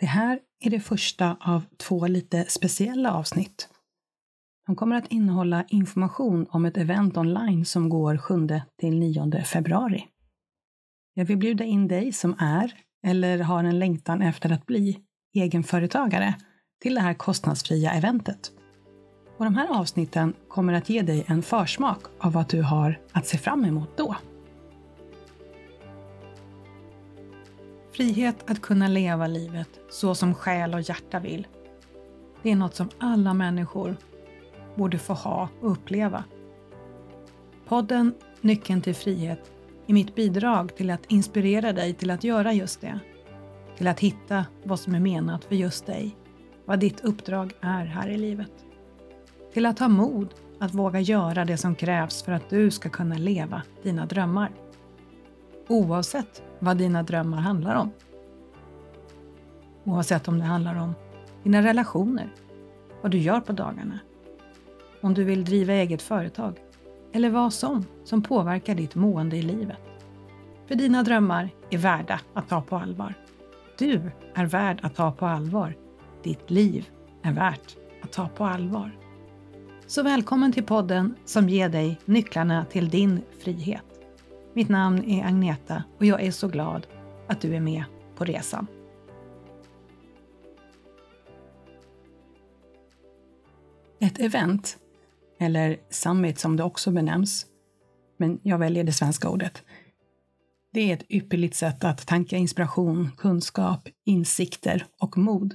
Det här är det första av två lite speciella avsnitt. De kommer att innehålla information om ett event online som går 7-9 februari. Jag vill bjuda in dig som är eller har en längtan efter att bli egenföretagare till det här kostnadsfria eventet. Och de här avsnitten kommer att ge dig en försmak av vad du har att se fram emot då. Frihet att kunna leva livet så som själ och hjärta vill. Det är något som alla människor borde få ha och uppleva. Podden Nyckeln till frihet är mitt bidrag till att inspirera dig till att göra just det. Till att hitta vad som är menat för just dig. Vad ditt uppdrag är här i livet. Till att ha mod att våga göra det som krävs för att du ska kunna leva dina drömmar. Oavsett vad dina drömmar handlar om. Oavsett om det handlar om dina relationer, vad du gör på dagarna, om du vill driva eget företag eller vad som som påverkar ditt mående i livet. För dina drömmar är värda att ta på allvar. Du är värd att ta på allvar. Ditt liv är värt att ta på allvar. Så välkommen till podden som ger dig nycklarna till din frihet. Mitt namn är Agneta och jag är så glad att du är med på resan. Ett event, eller summit som det också benämns, men jag väljer det svenska ordet. Det är ett ypperligt sätt att tanka inspiration, kunskap, insikter och mod.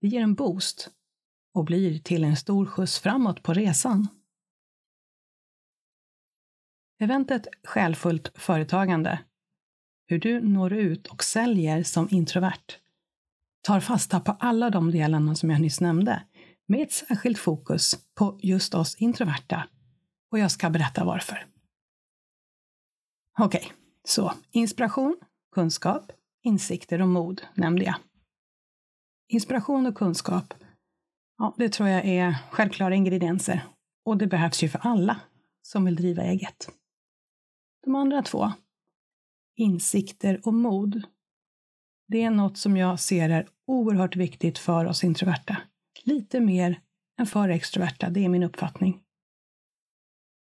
Det ger en boost och blir till en stor skjuts framåt på resan. Eventet Själfullt företagande, hur du når ut och säljer som introvert, tar fasta på alla de delarna som jag nyss nämnde, med ett särskilt fokus på just oss introverta. Och jag ska berätta varför. Okej, okay, så inspiration, kunskap, insikter och mod nämnde jag. Inspiration och kunskap, ja, det tror jag är självklara ingredienser. Och det behövs ju för alla som vill driva eget. De andra två, insikter och mod, det är något som jag ser är oerhört viktigt för oss introverta. Lite mer än för extroverta, det är min uppfattning.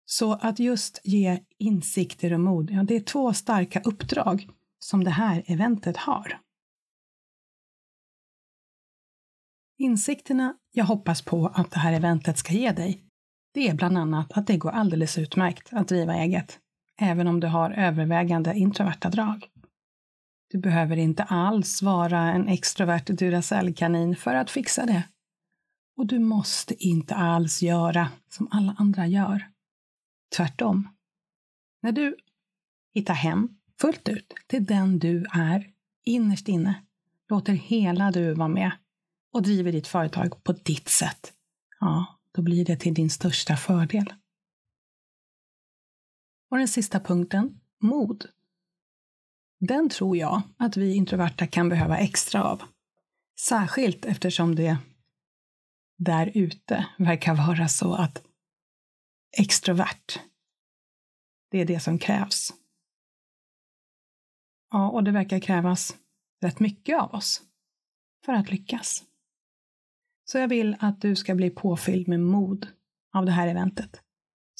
Så att just ge insikter och mod, ja, det är två starka uppdrag som det här eventet har. Insikterna jag hoppas på att det här eventet ska ge dig, det är bland annat att det går alldeles utmärkt att driva eget även om du har övervägande introverta drag. Du behöver inte alls vara en extrovert Duracell-kanin för att fixa det. Och du måste inte alls göra som alla andra gör. Tvärtom. När du hittar hem fullt ut till den du är innerst inne, låter hela du vara med och driver ditt företag på ditt sätt, ja, då blir det till din största fördel. Och den sista punkten, mod. Den tror jag att vi introverta kan behöva extra av. Särskilt eftersom det där ute verkar vara så att extrovert, det är det som krävs. Ja, och det verkar krävas rätt mycket av oss för att lyckas. Så jag vill att du ska bli påfylld med mod av det här eventet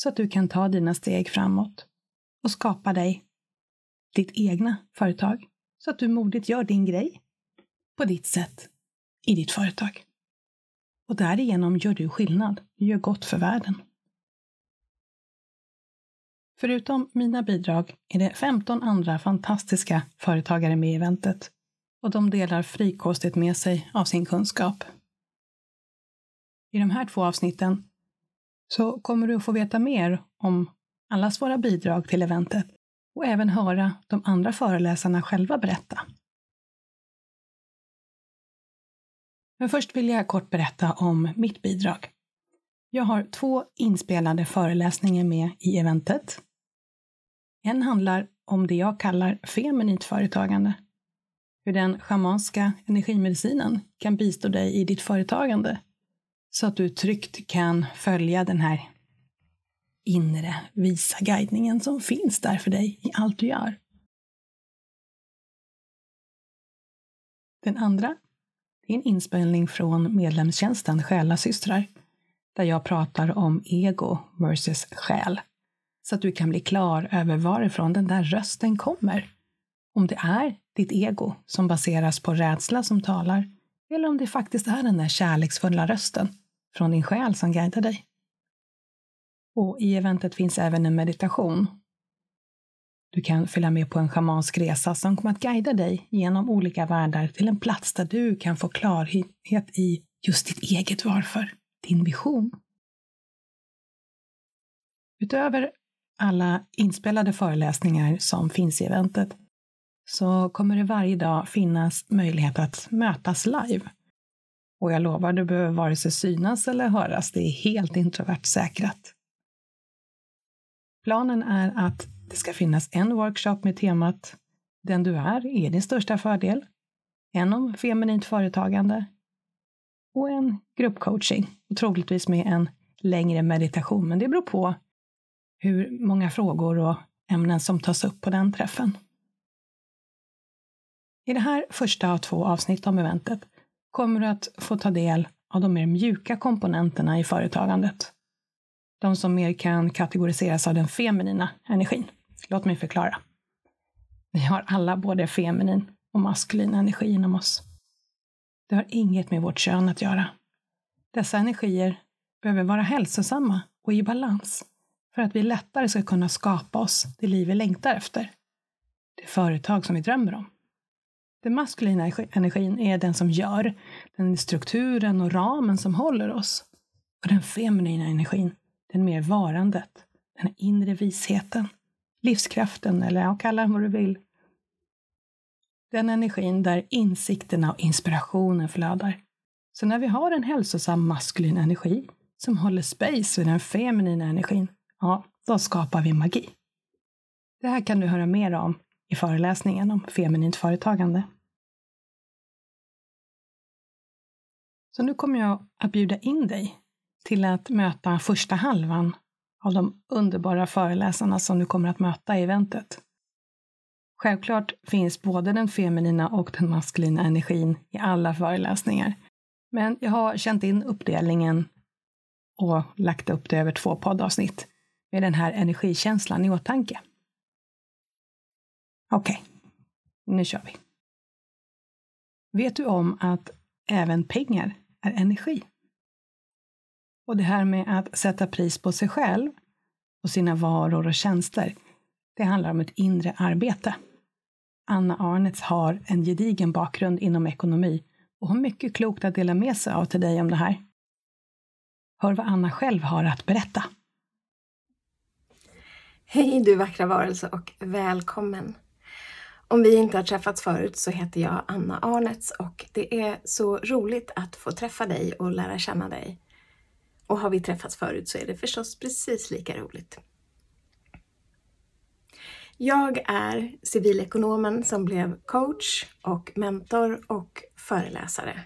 så att du kan ta dina steg framåt och skapa dig ditt egna företag så att du modigt gör din grej på ditt sätt i ditt företag. Och därigenom gör du skillnad, du gör gott för världen. Förutom mina bidrag är det 15 andra fantastiska företagare med i eventet och de delar frikostigt med sig av sin kunskap. I de här två avsnitten så kommer du att få veta mer om allas våra bidrag till eventet och även höra de andra föreläsarna själva berätta. Men först vill jag kort berätta om mitt bidrag. Jag har två inspelade föreläsningar med i eventet. En handlar om det jag kallar feminint företagande. Hur den schamanska energimedicinen kan bistå dig i ditt företagande så att du tryggt kan följa den här inre visa guidningen som finns där för dig i allt du gör. Den andra är en inspelning från medlemstjänsten Själasystrar, där jag pratar om ego versus själ. Så att du kan bli klar över varifrån den där rösten kommer. Om det är ditt ego som baseras på rädsla som talar, eller om det faktiskt är den där kärleksfulla rösten från din själ som guidar dig. Och i eventet finns även en meditation. Du kan följa med på en schamansk resa som kommer att guida dig genom olika världar till en plats där du kan få klarhet i just ditt eget varför, din vision. Utöver alla inspelade föreläsningar som finns i eventet så kommer det varje dag finnas möjlighet att mötas live. Och jag lovar, du behöver vare sig synas eller höras. Det är helt introvert säkrat. Planen är att det ska finnas en workshop med temat Den du är är din största fördel, en om feminint företagande och en gruppcoaching, troligtvis med en längre meditation, men det beror på hur många frågor och ämnen som tas upp på den träffen. I det här första av två avsnitt om eventet kommer du att få ta del av de mer mjuka komponenterna i företagandet. De som mer kan kategoriseras av den feminina energin. Låt mig förklara. Vi har alla både feminin och maskulin energi inom oss. Det har inget med vårt kön att göra. Dessa energier behöver vara hälsosamma och i balans för att vi lättare ska kunna skapa oss det liv vi längtar efter. Det företag som vi drömmer om. Den maskulina energin är den som gör, den strukturen och ramen som håller oss. Och den feminina energin, den mer varandet, den inre visheten, livskraften eller ja, kalla den vad du vill. Den energin där insikterna och inspirationen flödar. Så när vi har en hälsosam maskulin energi som håller space för den feminina energin, ja, då skapar vi magi. Det här kan du höra mer om i föreläsningen om feminint företagande. Så nu kommer jag att bjuda in dig till att möta första halvan av de underbara föreläsarna som du kommer att möta i eventet. Självklart finns både den feminina och den maskulina energin i alla föreläsningar. Men jag har känt in uppdelningen och lagt upp det över två poddavsnitt med den här energikänslan i åtanke. Okej, okay. nu kör vi. Vet du om att även pengar är energi? Och det här med att sätta pris på sig själv och sina varor och tjänster, det handlar om ett inre arbete. Anna Arnets har en gedigen bakgrund inom ekonomi och har mycket klokt att dela med sig av till dig om det här. Hör vad Anna själv har att berätta. Hej du vackra varelse och välkommen! Om vi inte har träffats förut så heter jag Anna Arnets och det är så roligt att få träffa dig och lära känna dig. Och har vi träffats förut så är det förstås precis lika roligt. Jag är civilekonomen som blev coach och mentor och föreläsare.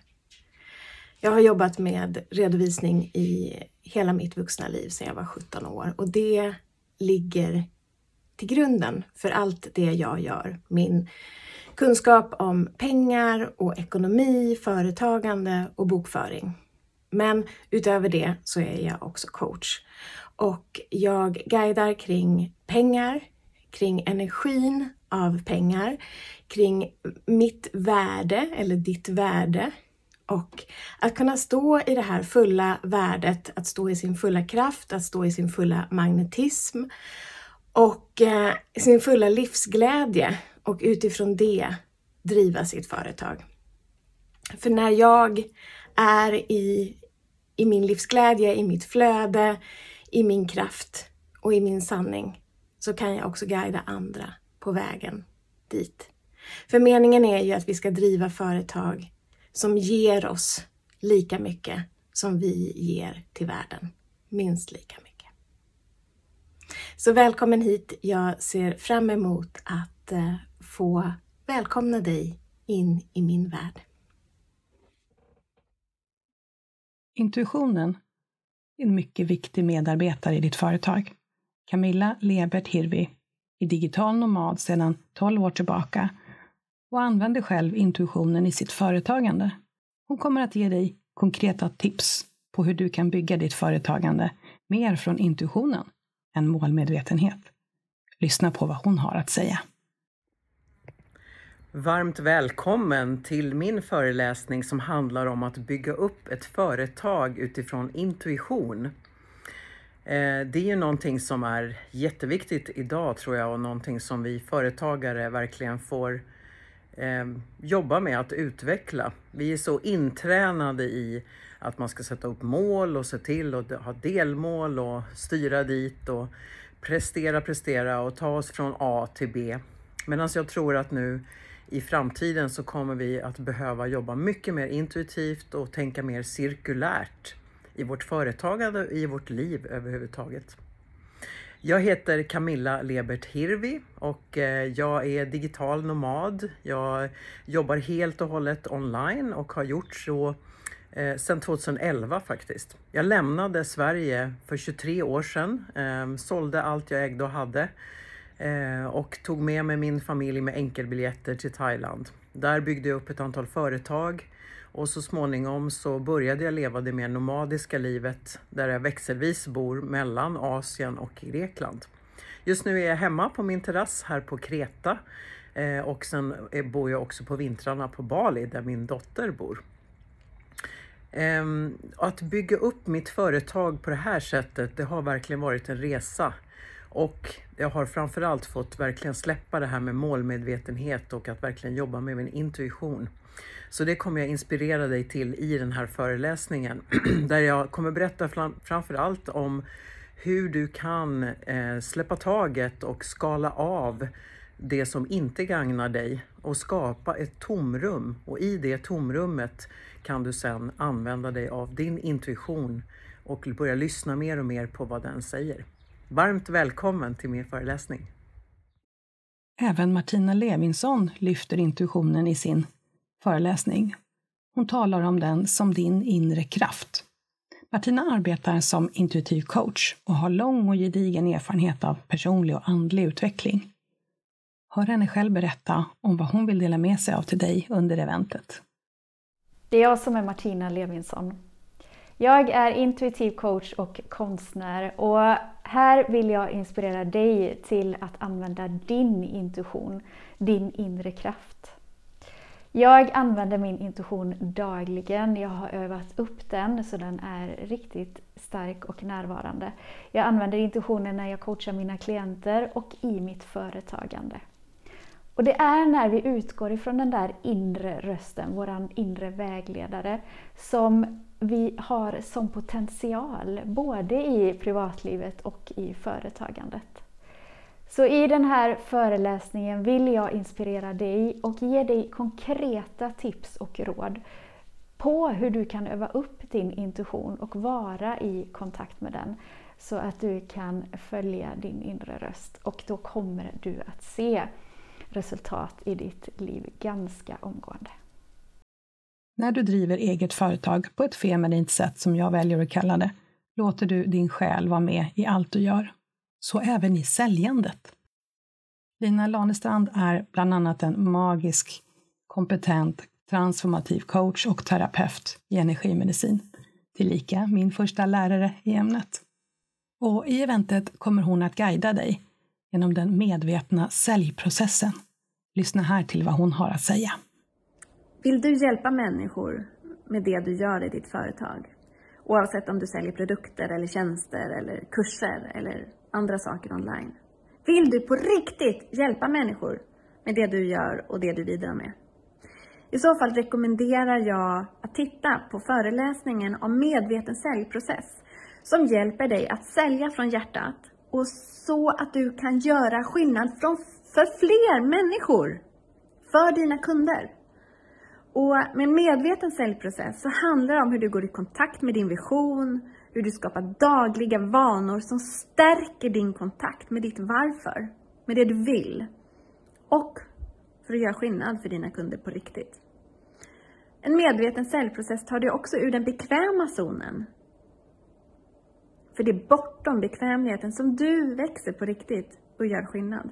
Jag har jobbat med redovisning i hela mitt vuxna liv sedan jag var 17 år och det ligger till grunden för allt det jag gör. Min kunskap om pengar och ekonomi, företagande och bokföring. Men utöver det så är jag också coach och jag guidar kring pengar, kring energin av pengar, kring mitt värde eller ditt värde och att kunna stå i det här fulla värdet, att stå i sin fulla kraft, att stå i sin fulla magnetism och eh, sin fulla livsglädje och utifrån det driva sitt företag. För när jag är i, i min livsglädje, i mitt flöde, i min kraft och i min sanning så kan jag också guida andra på vägen dit. För meningen är ju att vi ska driva företag som ger oss lika mycket som vi ger till världen. Minst lika mycket. Så välkommen hit. Jag ser fram emot att eh, få välkomna dig in i min värld. Intuitionen är en mycket viktig medarbetare i ditt företag. Camilla Lebert Hirvi är digital nomad sedan 12 år tillbaka och använder själv intuitionen i sitt företagande. Hon kommer att ge dig konkreta tips på hur du kan bygga ditt företagande mer från intuitionen en målmedvetenhet. Lyssna på vad hon har att säga. Varmt välkommen till min föreläsning som handlar om att bygga upp ett företag utifrån intuition. Eh, det är ju någonting som är jätteviktigt idag tror jag och någonting som vi företagare verkligen får eh, jobba med att utveckla. Vi är så intränade i att man ska sätta upp mål och se till att ha delmål och styra dit och prestera, prestera och ta oss från A till B. Medan jag tror att nu i framtiden så kommer vi att behöva jobba mycket mer intuitivt och tänka mer cirkulärt i vårt företagande och i vårt liv överhuvudtaget. Jag heter Camilla Lebert Hirvi och eh, jag är digital nomad. Jag jobbar helt och hållet online och har gjort så eh, sedan 2011 faktiskt. Jag lämnade Sverige för 23 år sedan, eh, sålde allt jag ägde och hade eh, och tog med mig min familj med enkelbiljetter till Thailand. Där byggde jag upp ett antal företag och så småningom så började jag leva det mer nomadiska livet där jag växelvis bor mellan Asien och Grekland. Just nu är jag hemma på min terrass här på Kreta eh, och sen eh, bor jag också på vintrarna på Bali där min dotter bor. Ehm, att bygga upp mitt företag på det här sättet, det har verkligen varit en resa. Och jag har framförallt fått verkligen släppa det här med målmedvetenhet och att verkligen jobba med min intuition. Så det kommer jag inspirera dig till i den här föreläsningen där jag kommer berätta framförallt om hur du kan eh, släppa taget och skala av det som inte gagnar dig och skapa ett tomrum. Och i det tomrummet kan du sedan använda dig av din intuition och börja lyssna mer och mer på vad den säger. Varmt välkommen till min föreläsning. Även Martina Levinsson lyfter intuitionen i sin föreläsning. Hon talar om den som din inre kraft. Martina arbetar som intuitiv coach och har lång och gedigen erfarenhet av personlig och andlig utveckling. Hör henne själv berätta om vad hon vill dela med sig av till dig under eventet. Det är jag som är Martina Levinsson. Jag är intuitiv coach och konstnär och här vill jag inspirera dig till att använda din intuition, din inre kraft. Jag använder min intuition dagligen. Jag har övat upp den så den är riktigt stark och närvarande. Jag använder intuitionen när jag coachar mina klienter och i mitt företagande. Och det är när vi utgår ifrån den där inre rösten, våran inre vägledare, som vi har som potential både i privatlivet och i företagandet. Så i den här föreläsningen vill jag inspirera dig och ge dig konkreta tips och råd på hur du kan öva upp din intuition och vara i kontakt med den så att du kan följa din inre röst och då kommer du att se resultat i ditt liv ganska omgående. När du driver eget företag på ett feminint sätt som jag väljer att kalla det, låter du din själ vara med i allt du gör. Så även i säljandet. Lina Lanestrand är bland annat en magisk, kompetent, transformativ coach och terapeut i energimedicin. Tillika min första lärare i ämnet. Och i eventet kommer hon att guida dig genom den medvetna säljprocessen. Lyssna här till vad hon har att säga. Vill du hjälpa människor med det du gör i ditt företag? Oavsett om du säljer produkter eller tjänster eller kurser eller andra saker online. Vill du på riktigt hjälpa människor med det du gör och det du bidrar med? I så fall rekommenderar jag att titta på föreläsningen om medveten säljprocess som hjälper dig att sälja från hjärtat och så att du kan göra skillnad för fler människor, för dina kunder. Och med en medveten säljprocess så handlar det om hur du går i kontakt med din vision, hur du skapar dagliga vanor som stärker din kontakt med ditt varför, med det du vill. Och för att göra skillnad för dina kunder på riktigt. En medveten säljprocess tar dig också ur den bekväma zonen. För det är bortom bekvämligheten som du växer på riktigt och gör skillnad.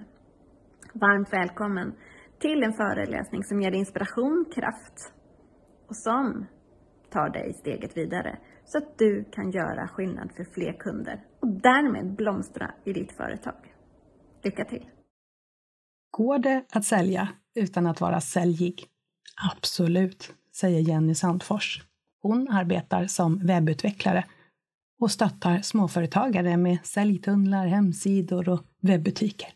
Varmt välkommen till en föreläsning som ger dig inspiration, kraft och som tar dig steget vidare så att du kan göra skillnad för fler kunder och därmed blomstra i ditt företag. Lycka till! Går det att sälja utan att vara säljig? Absolut, säger Jenny Sandfors. Hon arbetar som webbutvecklare och stöttar småföretagare med säljtunnlar, hemsidor och webbutiker.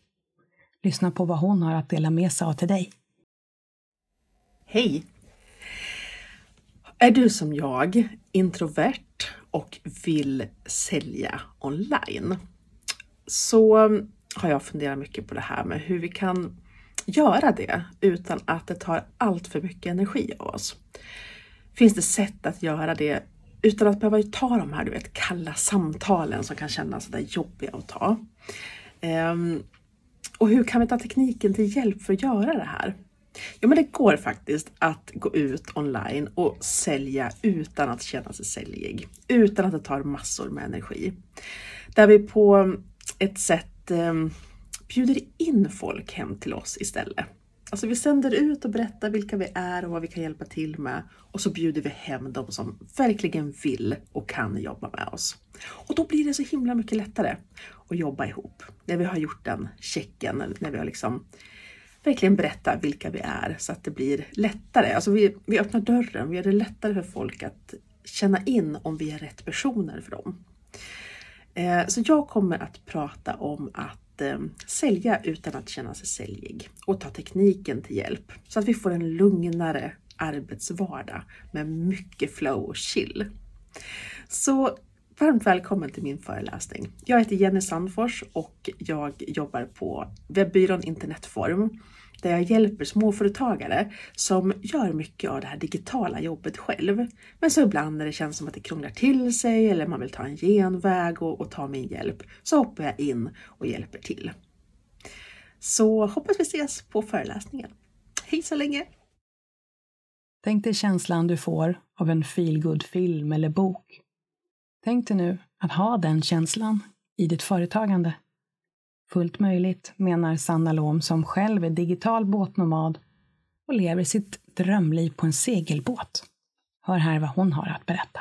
Lyssna på vad hon har att dela med sig av till dig. Hej! Är du som jag introvert och vill sälja online? Så har jag funderat mycket på det här med hur vi kan göra det utan att det tar allt för mycket energi av oss. Finns det sätt att göra det utan att behöva ta de här du vet, kalla samtalen som kan kännas sådär jobbiga att ta? Um, och hur kan vi ta tekniken till hjälp för att göra det här? Jo, men det går faktiskt att gå ut online och sälja utan att känna sig säljig, utan att det tar massor med energi. Där vi på ett sätt um, bjuder in folk hem till oss istället. Alltså vi sänder ut och berättar vilka vi är och vad vi kan hjälpa till med och så bjuder vi hem de som verkligen vill och kan jobba med oss. Och då blir det så himla mycket lättare att jobba ihop. När vi har gjort den checken, när vi har liksom verkligen berättat vilka vi är så att det blir lättare. Alltså vi, vi öppnar dörren, vi gör det lättare för folk att känna in om vi är rätt personer för dem. Eh, så jag kommer att prata om att eh, sälja utan att känna sig säljig och ta tekniken till hjälp så att vi får en lugnare arbetsvardag med mycket flow och chill. Så Varmt välkommen till min föreläsning. Jag heter Jenny Sandfors och jag jobbar på webbyrån Internetform där jag hjälper småföretagare som gör mycket av det här digitala jobbet själv. Men så ibland när det känns som att det krånglar till sig eller man vill ta en genväg och, och ta min hjälp så hoppar jag in och hjälper till. Så hoppas vi ses på föreläsningen. Hej så länge! Tänk dig känslan du får av en feelgood film eller bok. Tänk dig nu att ha den känslan i ditt företagande. Fullt möjligt, menar Sanna Lohm som själv är digital båtnomad och lever sitt drömliv på en segelbåt. Hör här vad hon har att berätta.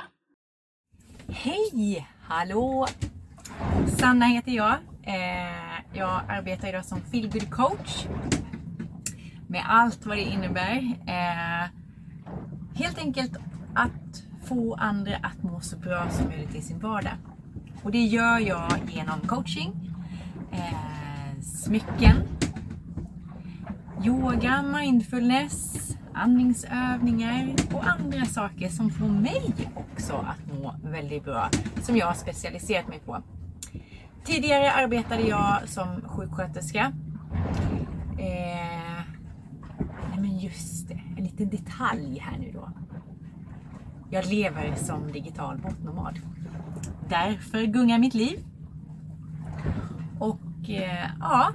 Hej! Hallå! Sanna heter jag. Eh, jag arbetar idag som feelgood coach. Med allt vad det innebär. Eh, helt enkelt att få andra att må så bra som möjligt i sin vardag. Och det gör jag genom coaching, eh, smycken, yoga, mindfulness, andningsövningar och andra saker som får mig också att må väldigt bra, som jag har specialiserat mig på. Tidigare arbetade jag som sjuksköterska. Eh, nej men just det, en liten detalj här nu då. Jag lever som digital bortnomad. Därför gungar mitt liv. Och Eh, ja,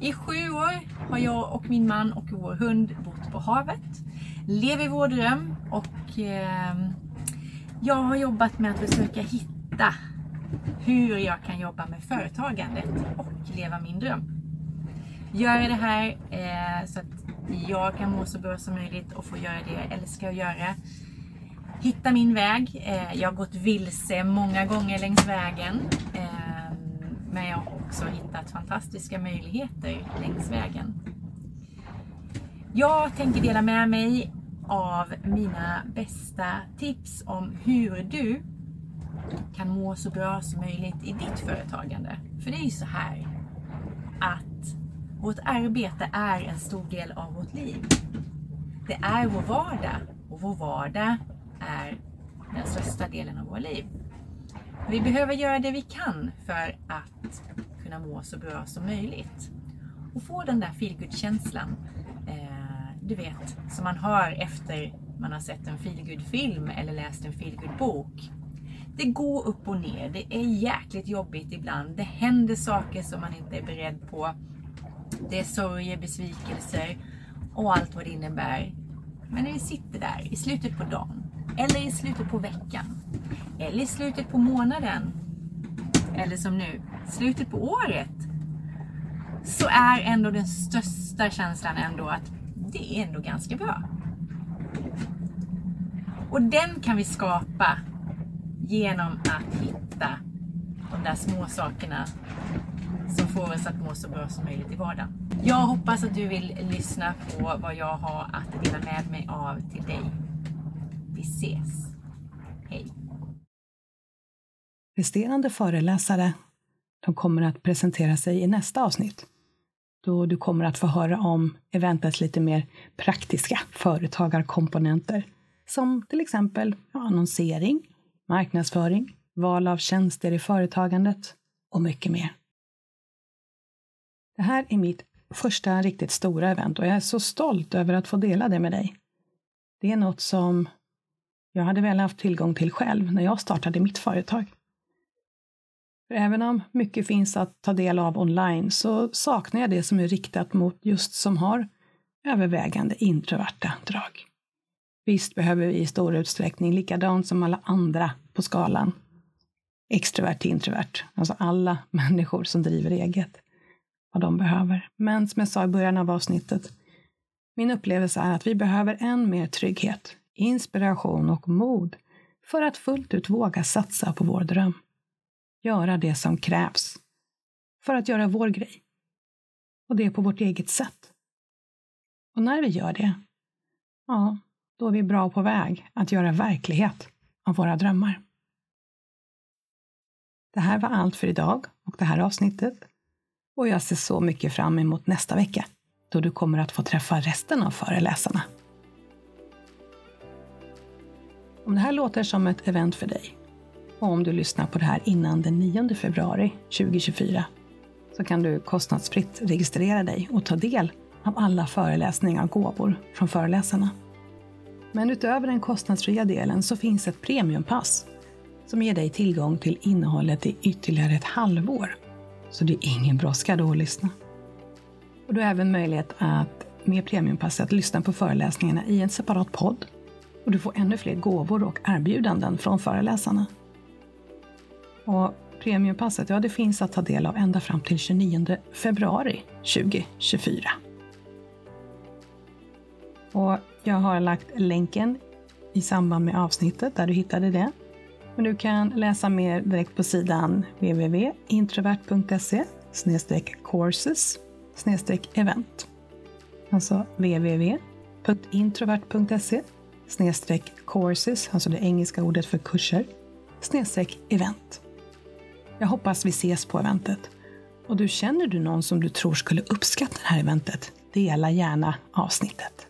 i sju år har jag och min man och vår hund bott på havet. Lever vår dröm och eh, jag har jobbat med att försöka hitta hur jag kan jobba med företagandet och leva min dröm. Göra det här eh, så att jag kan må så bra som möjligt och få göra det jag älskar att göra hitta min väg. Jag har gått vilse många gånger längs vägen. Men jag också hittat fantastiska möjligheter längs vägen. Jag tänker dela med mig av mina bästa tips om hur du kan må så bra som möjligt i ditt företagande. För det är ju så här att vårt arbete är en stor del av vårt liv. Det är vår vardag och vår vardag är den största delen av våra liv. Vi behöver göra det vi kan för att kunna må så bra som möjligt. Och få den där feelgood-känslan, eh, du vet, som man har efter man har sett en feelgood-film eller läst en feelgood-bok. Det går upp och ner, det är jäkligt jobbigt ibland, det händer saker som man inte är beredd på. Det är sorger, besvikelser och allt vad det innebär. Men när vi sitter där i slutet på dagen eller i slutet på veckan. Eller i slutet på månaden. Eller som nu, slutet på året. Så är ändå den största känslan ändå att det är ändå ganska bra. Och den kan vi skapa genom att hitta de där små sakerna som får oss att må så bra som möjligt i vardagen. Jag hoppas att du vill lyssna på vad jag har att dela med mig av till dig. Vi ses. Hej! Resterande föreläsare de kommer att presentera sig i nästa avsnitt då du kommer att få höra om eventets lite mer praktiska företagarkomponenter som till exempel annonsering, marknadsföring, val av tjänster i företagandet och mycket mer. Det här är mitt första riktigt stora event och jag är så stolt över att få dela det med dig. Det är något som jag hade velat haft tillgång till själv när jag startade mitt företag. För även om mycket finns att ta del av online så saknar jag det som är riktat mot just som har övervägande introverta drag. Visst behöver vi i stor utsträckning, likadant som alla andra på skalan, extrovert till introvert, alltså alla människor som driver eget, vad de behöver. Men som jag sa i början av avsnittet, min upplevelse är att vi behöver än mer trygghet, inspiration och mod för att fullt ut våga satsa på vår dröm göra det som krävs för att göra vår grej. Och det på vårt eget sätt. Och när vi gör det, ja, då är vi bra på väg att göra verklighet av våra drömmar. Det här var allt för idag och det här avsnittet. Och jag ser så mycket fram emot nästa vecka då du kommer att få träffa resten av föreläsarna. Om det här låter som ett event för dig om du lyssnar på det här innan den 9 februari 2024 så kan du kostnadsfritt registrera dig och ta del av alla föreläsningar och gåvor från föreläsarna. Men utöver den kostnadsfria delen så finns ett premiumpass som ger dig tillgång till innehållet i ytterligare ett halvår. Så det är ingen brådska då att lyssna. Och du har även möjlighet att med premiumpasset lyssna på föreläsningarna i en separat podd. Och du får ännu fler gåvor och erbjudanden från föreläsarna. Och premiumpasset, ja det finns att ta del av ända fram till 29 februari 2024. Och jag har lagt länken i samband med avsnittet där du hittade det. Men du kan läsa mer direkt på sidan www.introvert.se courses event. Alltså www.introvert.se courses, alltså det engelska ordet för kurser, event. Jag hoppas vi ses på eventet. Och du känner du någon som du tror skulle uppskatta det här eventet? Dela gärna avsnittet.